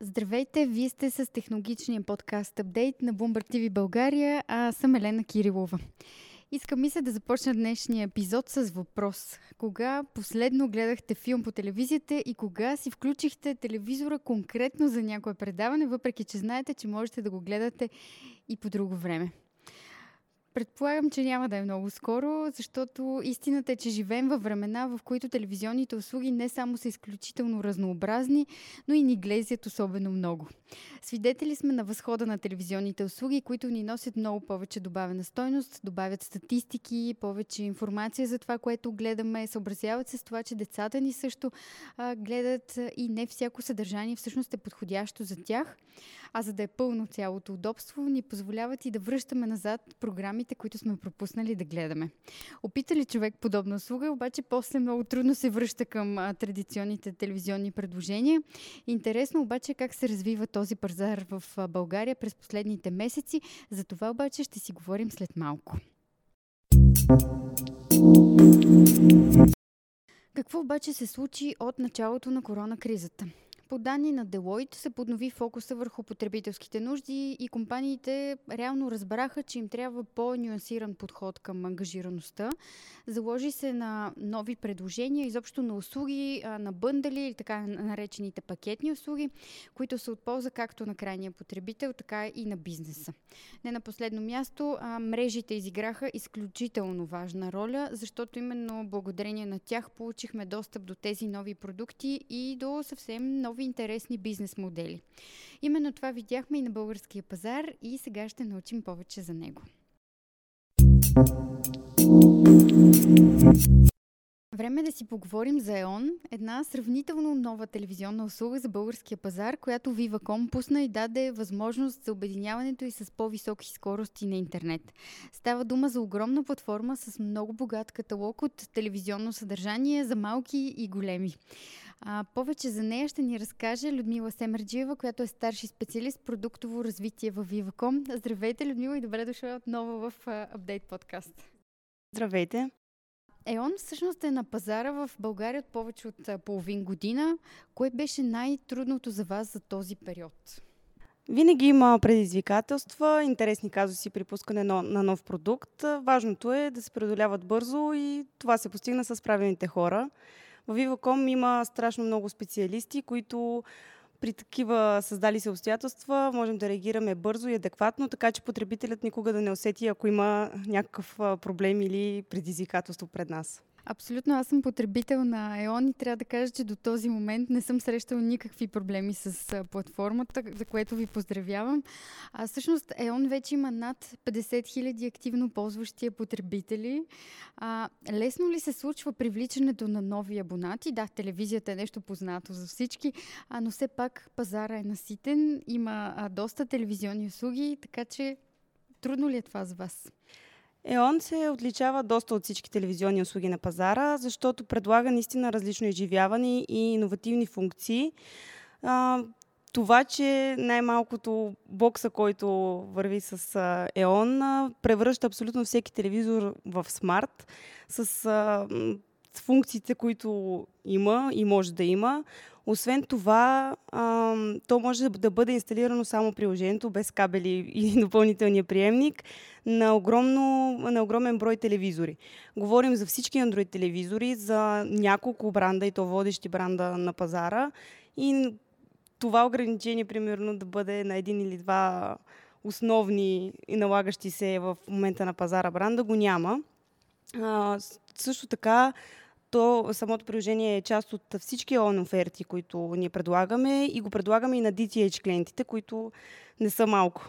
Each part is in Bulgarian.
Здравейте, вие сте с технологичния подкаст Апдейт на Bloomberg TV България, а съм Елена Кирилова. Искам ми се да започна днешния епизод с въпрос. Кога последно гледахте филм по телевизията и кога си включихте телевизора конкретно за някое предаване, въпреки че знаете, че можете да го гледате и по друго време? Предполагам, че няма да е много скоро, защото истината е, че живеем във времена, в които телевизионните услуги не само са изключително разнообразни, но и ни глезят особено много. Свидетели сме на възхода на телевизионните услуги, които ни носят много повече добавена стойност, добавят статистики, повече информация за това, което гледаме, съобразяват се с това, че децата ни също а, гледат и не всяко съдържание всъщност е подходящо за тях а за да е пълно цялото удобство, ни позволяват и да връщаме назад програмите, които сме пропуснали да гледаме. Опита ли човек подобна услуга, обаче после много трудно се връща към а, традиционните телевизионни предложения. Интересно обаче как се развива този пазар в а, България през последните месеци. За това обаче ще си говорим след малко. Какво обаче се случи от началото на корона кризата? По данни на Deloitte се поднови фокуса върху потребителските нужди и компаниите реално разбраха, че им трябва по-нюансиран подход към ангажираността. Заложи се на нови предложения, изобщо на услуги, на бъндали или така наречените пакетни услуги, които са от полза както на крайния потребител, така и на бизнеса. Не на последно място, мрежите изиграха изключително важна роля, защото именно благодарение на тях получихме достъп до тези нови продукти и до съвсем нови нови интересни бизнес модели. Именно това видяхме и на българския пазар и сега ще научим повече за него. Време е да си поговорим за ЕОН, една сравнително нова телевизионна услуга за българския пазар, която Viva.com пусна и даде възможност за обединяването и с по-високи скорости на интернет. Става дума за огромна платформа с много богат каталог от телевизионно съдържание за малки и големи. А, повече за нея ще ни разкаже Людмила Семерджиева, която е старши специалист продуктово развитие в Viva.com. Здравейте, Людмила, и добре дошла отново в Апдейт подкаст. Здравейте! ЕОН всъщност е на пазара в България от повече от половин година. Кое беше най-трудното за вас за този период? Винаги има предизвикателства, интересни казуси при пускане на нов продукт. Важното е да се преодоляват бързо и това се постигна с правилните хора. В Viva.com има страшно много специалисти, които при такива създали се обстоятелства можем да реагираме бързо и адекватно, така че потребителят никога да не усети, ако има някакъв проблем или предизвикателство пред нас. Абсолютно, аз съм потребител на ЕОН и трябва да кажа, че до този момент не съм срещала никакви проблеми с платформата, за което ви поздравявам. А всъщност ЕОН вече има над 50 000 активно ползващи потребители. А, лесно ли се случва привличането на нови абонати? Да, телевизията е нещо познато за всички, а, но все пак пазара е наситен, има а, доста телевизионни услуги, така че трудно ли е това за вас? ЕОН се отличава доста от всички телевизионни услуги на пазара, защото предлага наистина различно изживяване и иновативни функции. А, това, че най-малкото бокса, който върви с ЕОН, превръща абсолютно всеки телевизор в смарт, с функциите, които има и може да има. Освен това, а, то може да бъде инсталирано само приложението, без кабели и допълнителния приемник, на, огромно, на огромен брой телевизори. Говорим за всички Android телевизори, за няколко бранда и то водещи бранда на пазара. И това ограничение, примерно, да бъде на един или два основни и налагащи се в момента на пазара бранда, го няма. Също така, то самото приложение е част от всички он оферти, които ние предлагаме и го предлагаме и на DTH клиентите, които не са малко.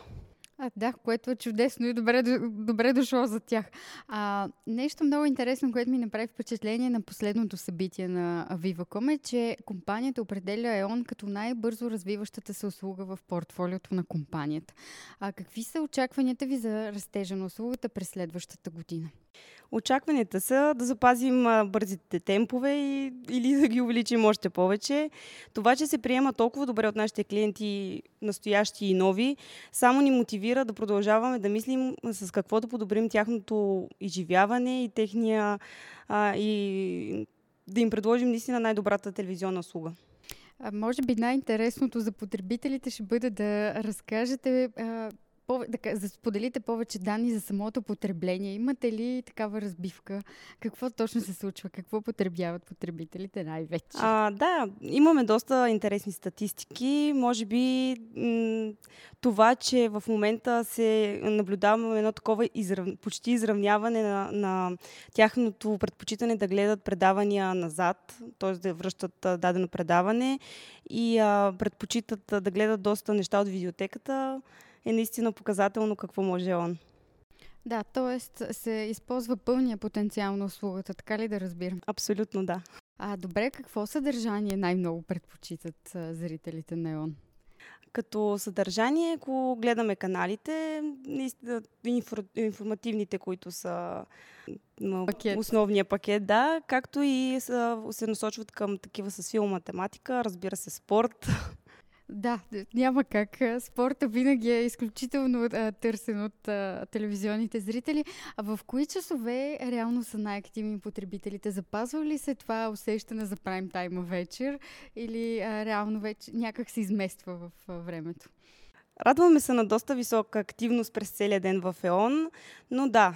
А, да, което е чудесно и добре, добре дошло за тях. А, нещо много интересно, което ми направи впечатление на последното събитие на Viva.com е, че компанията определя ЕОН като най-бързо развиващата се услуга в портфолиото на компанията. А какви са очакванията ви за растежа на услугата през следващата година? Очакванията са да запазим бързите темпове и, или да ги увеличим още повече. Това, че се приема толкова добре от нашите клиенти, настоящи и нови, само ни мотивира да продължаваме да мислим с какво да подобрим тяхното изживяване и техния а, и да им предложим наистина най-добрата телевизионна услуга. Може би най-интересното за потребителите ще бъде да разкажете а, да, споделите повече данни за самото потребление. Имате ли такава разбивка? Какво точно се случва? Какво потребяват потребителите най-вече? А, да, имаме доста интересни статистики. Може би м- това, че в момента се наблюдаваме едно такова израв... почти изравняване на, на тяхното предпочитане да гледат предавания назад, т.е. да връщат дадено предаване и а, предпочитат да гледат доста неща от видеотеката е наистина показателно какво може он. Да, т.е. се използва пълния потенциал на услугата, така ли да разбирам? Абсолютно да. А добре, какво съдържание най-много предпочитат а, зрителите на ЕОН? Като съдържание, ако гледаме каналите, информативните, които са пакет. основния пакет, да, както и са, се насочват към такива с филма тематика, разбира се, спорт, Да, няма как. Спорта винаги е изключително а, търсен от а, телевизионните зрители. А в кои часове реално са най-активни потребителите? Запазва ли се това усещане за прайм тайма вечер или а, реално вече някак се измества в а, времето? Радваме се на доста висока активност през целия ден в ЕОН, но да,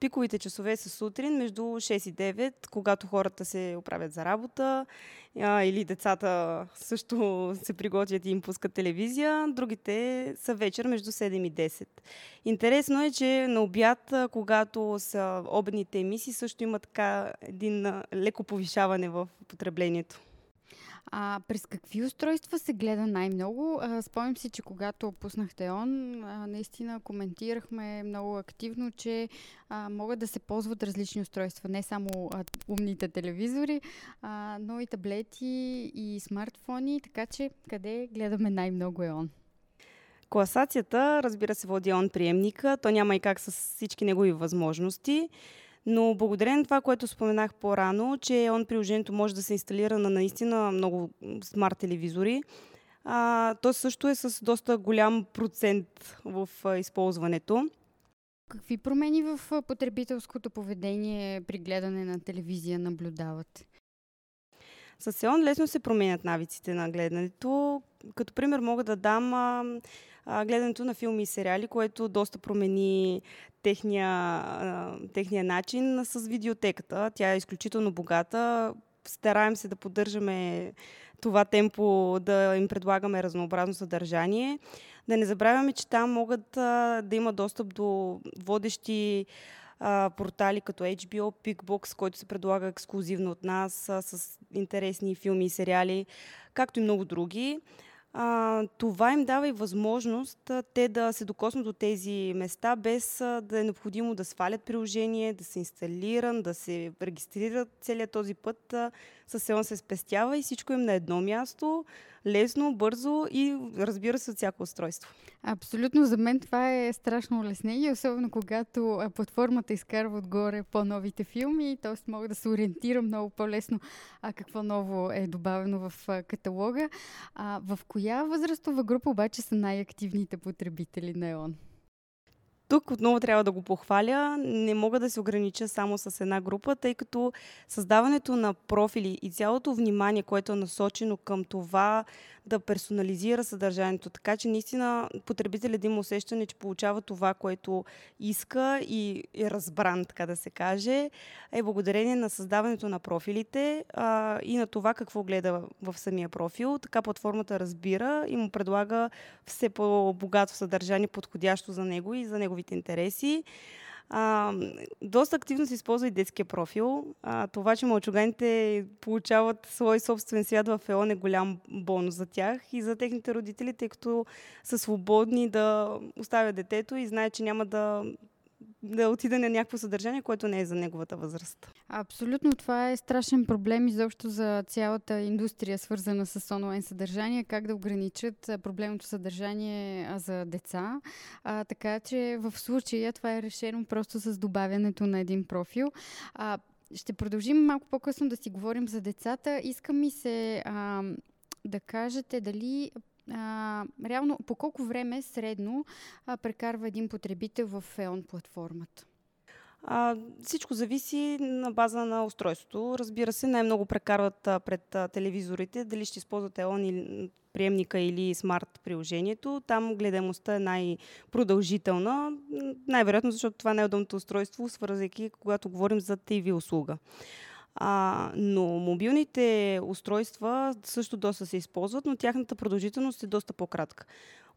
пиковите часове са сутрин между 6 и 9, когато хората се оправят за работа или децата също се приготвят и им пускат телевизия. Другите са вечер между 7 и 10. Интересно е, че на обяд, когато са обедните емисии, също има така един леко повишаване в потреблението. А през какви устройства се гледа най-много? спомням си, че когато пуснахте он, а, наистина коментирахме много активно, че а, могат да се ползват различни устройства. Не само а, умните телевизори, а, но и таблети и смартфони. Така че къде гледаме най-много е он? Класацията, разбира се, води он приемника. То няма и как с всички негови възможности. Но благодарение на това, което споменах по-рано, че он приложението може да се инсталира на наистина много смарт телевизори, а, то също е с доста голям процент в а, използването. Какви промени в потребителското поведение при гледане на телевизия наблюдават? С Сеон лесно се променят навиците на гледането. Като пример мога да дам а, гледането на филми и сериали, което доста промени техния, техния начин с видеотеката. Тя е изключително богата. Стараем се да поддържаме това темпо, да им предлагаме разнообразно съдържание. Да не забравяме, че там могат да има достъп до водещи портали като HBO, Pickbox, който се предлага ексклюзивно от нас с интересни филми и сериали, както и много други а, това им дава и възможност а, те да се докоснат до тези места, без а, да е необходимо да свалят приложение, да се инсталират, да се регистрират целият този път. А, селон се спестява и всичко им на едно място, лесно, бързо и разбира се от всяко устройство. Абсолютно, за мен това е страшно улеснение, особено когато платформата изкарва отгоре по-новите филми, т.е. мога да се ориентирам много по-лесно а, какво ново е добавено в каталога. А, в коя възрастова група обаче са най-активните потребители на ЕОН? Тук отново трябва да го похваля. Не мога да се огранича само с една група, тъй като създаването на профили и цялото внимание, което е насочено към това да персонализира съдържанието, така че наистина потребителят да има усещане, че получава това, което иска и е разбран, така да се каже, е благодарение на създаването на профилите а, и на това какво гледа в самия профил. Така платформата разбира и му предлага все по-богато съдържание, подходящо за него и за неговите интереси. А, доста активно се използва и детския профил. А, това, че мълчуганите получават свой собствен свят в ЕОН е голям бонус за тях и за техните родители, тъй като са свободни да оставят детето и знаят, че няма да да отиде на някакво съдържание, което не е за неговата възраст. Абсолютно, това е страшен проблем изобщо за цялата индустрия, свързана с онлайн съдържание, как да ограничат проблемното съдържание за деца. А, така че в случая това е решено просто с добавянето на един профил. А, ще продължим малко по-късно да си говорим за децата. Иска ми се а, да кажете дали а, реално по колко време средно а, прекарва един потребител в ЕОН платформата? А, всичко зависи на база на устройството. Разбира се, най-много прекарват а, пред а, телевизорите, дали ще използват ЕОН или приемника или смарт приложението. Там гледаемостта е най-продължителна, най-вероятно, защото това е най-удобното устройство, свързайки, когато говорим за TV услуга. А, но мобилните устройства също доста се използват, но тяхната продължителност е доста по-кратка.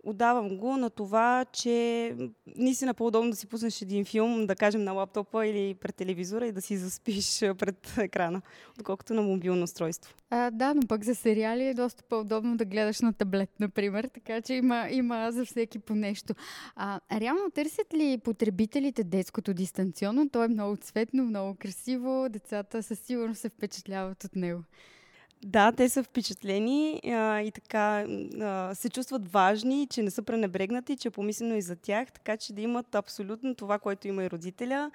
Отдавам го на това, че наистина по-удобно да си пуснеш един филм, да кажем на лаптопа или пред телевизора и да си заспиш пред екрана, отколкото на мобилно устройство. А, да, но пък за сериали е доста по-удобно да гледаш на таблет, например, така че има, има за всеки по нещо. А, реално търсят ли потребителите детското дистанционно? То е много цветно, много красиво, децата със сигурност се впечатляват от него. Да, те са впечатлени а, и така а, се чувстват важни, че не са пренебрегнати, че е помислено и за тях, така че да имат абсолютно това, което има и родителя.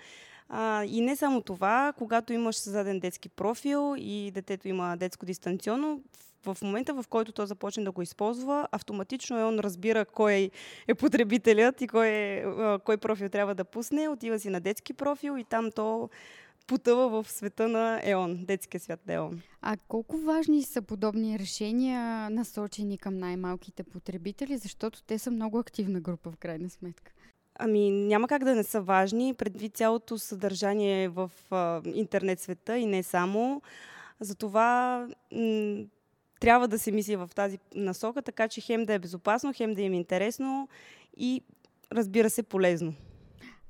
А, и не само това, когато имаш създаден детски профил и детето има детско дистанционно, в момента, в който то започне да го използва, автоматично он разбира кой е потребителят и кой, е, кой профил трябва да пусне. Отива си на детски профил и там то потъва в света на ЕОН, детския свят на ЕОН. А колко важни са подобни решения, насочени към най-малките потребители, защото те са много активна група в крайна сметка? Ами няма как да не са важни, предвид цялото съдържание в а, интернет света и не само. Затова м- трябва да се мисли в тази насока, така че хем да е безопасно, хем да им е интересно и разбира се полезно.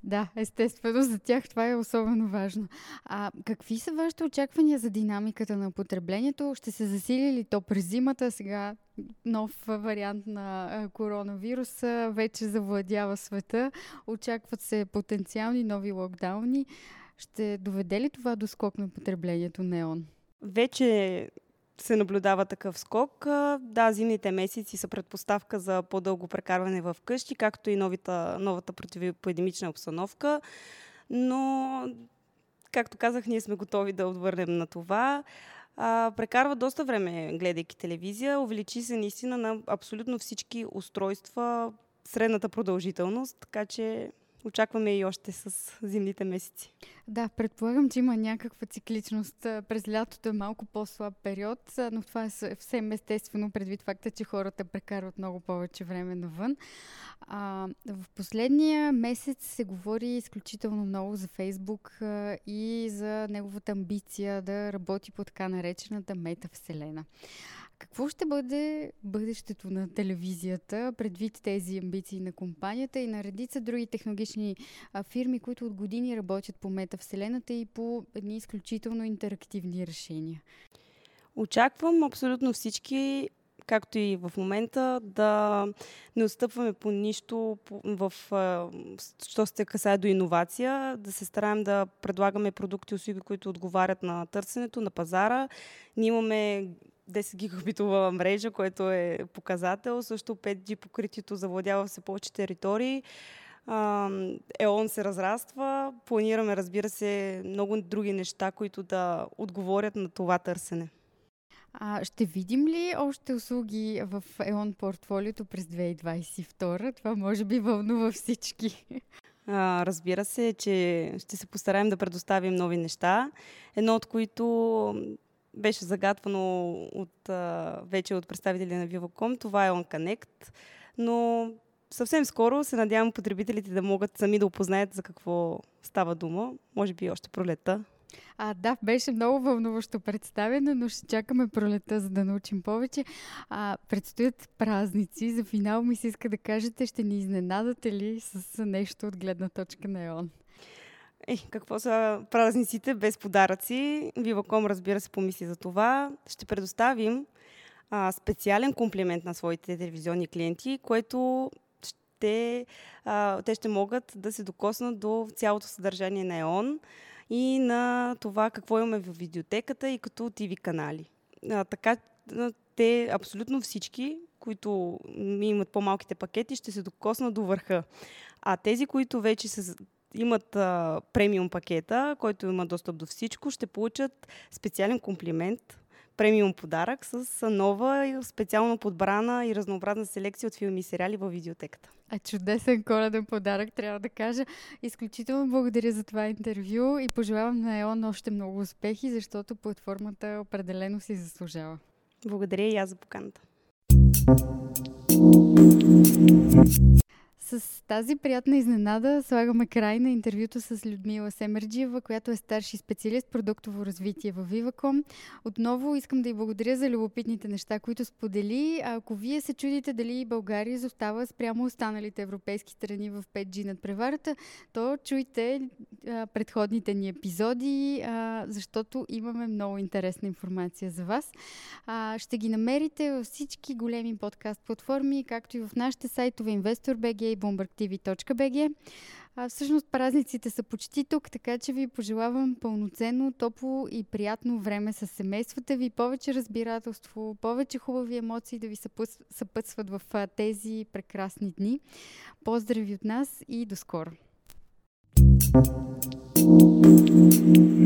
Да, естествено, за тях това е особено важно. А какви са вашите очаквания за динамиката на потреблението? Ще се засили ли то през зимата? Сега нов вариант на коронавируса вече завладява света. Очакват се потенциални нови локдауни. Ще доведе ли това до скок на потреблението неон? Вече се наблюдава такъв скок. Да, зимните месеци са предпоставка за по-дълго прекарване в къщи, както и новата, новата противоепидемична обстановка. Но, както казах, ние сме готови да отвърнем на това. А, прекарва доста време, гледайки телевизия. Увеличи се наистина на абсолютно всички устройства средната продължителност, така че очакваме и още с зимните месеци. Да, предполагам, че има някаква цикличност. През лятото е малко по-слаб период, но това е съвсем естествено предвид факта, че хората прекарват много повече време навън. А, в последния месец се говори изключително много за Фейсбук и за неговата амбиция да работи по така наречената метавселена. Какво ще бъде бъдещето на телевизията, предвид тези амбиции на компанията и на редица други технологични фирми, които от години работят по метавселената и по едни изключително интерактивни решения? Очаквам абсолютно всички както и в момента, да не отстъпваме по нищо в, що се касае до иновация, да се стараем да предлагаме продукти и услуги, които отговарят на търсенето, на пазара. Ние имаме 10 гигабитова мрежа, което е показател. Също 5G покритието завладява все повече територии. ЕОН се разраства. Планираме, разбира се, много други неща, които да отговорят на това търсене. А ще видим ли още услуги в ЕОН портфолиото през 2022? Това може би вълнува всички. А, разбира се, че ще се постараем да предоставим нови неща. Едно от които беше загатвано от, вече от представители на Vivo.com. Това е OnConnect. Но съвсем скоро се надявам потребителите да могат сами да опознаят за какво става дума. Може би още пролета. А, да, беше много вълнуващо представено, но ще чакаме пролета, за да научим повече. А, предстоят празници. За финал ми се иска да кажете, ще ни изненадате ли с нещо от гледна точка на ЕОН? Е, какво са празниците без подаръци? Viva.com, разбира се, помисли за това. Ще предоставим а, специален комплимент на своите телевизионни клиенти, което те, а, те ще могат да се докоснат до цялото съдържание на ЕОН и на това какво имаме в видеотеката и като TV канали. А, така, те абсолютно всички, които имат по-малките пакети, ще се докоснат до върха. А тези, които вече се имат а, премиум пакета, който има достъп до всичко, ще получат специален комплимент, премиум подарък с нова, специално подбрана и разнообразна селекция от филми и сериали във видеотеката. А чудесен коледен подарък, трябва да кажа. Изключително благодаря за това интервю и пожелавам на ЕОН още много успехи, защото платформата определено си заслужава. Благодаря и аз за поканата. С тази приятна изненада слагаме край на интервюто с Людмила Семерджиева, която е старши специалист продуктово развитие в Viva.com. Отново искам да й благодаря за любопитните неща, които сподели. А ако вие се чудите дали България изостава спрямо останалите европейски страни в 5G над преварата, то чуйте а, предходните ни епизоди, а, защото имаме много интересна информация за вас. А, ще ги намерите във всички големи подкаст платформи, както и в нашите сайтове InvestorBG bloombergtv.bg. А, всъщност празниците са почти тук, така че ви пожелавам пълноценно, топло и приятно време с семействата ви, повече разбирателство, повече хубави емоции да ви съпътстват в тези прекрасни дни. Поздрави от нас и до скоро! Thank you.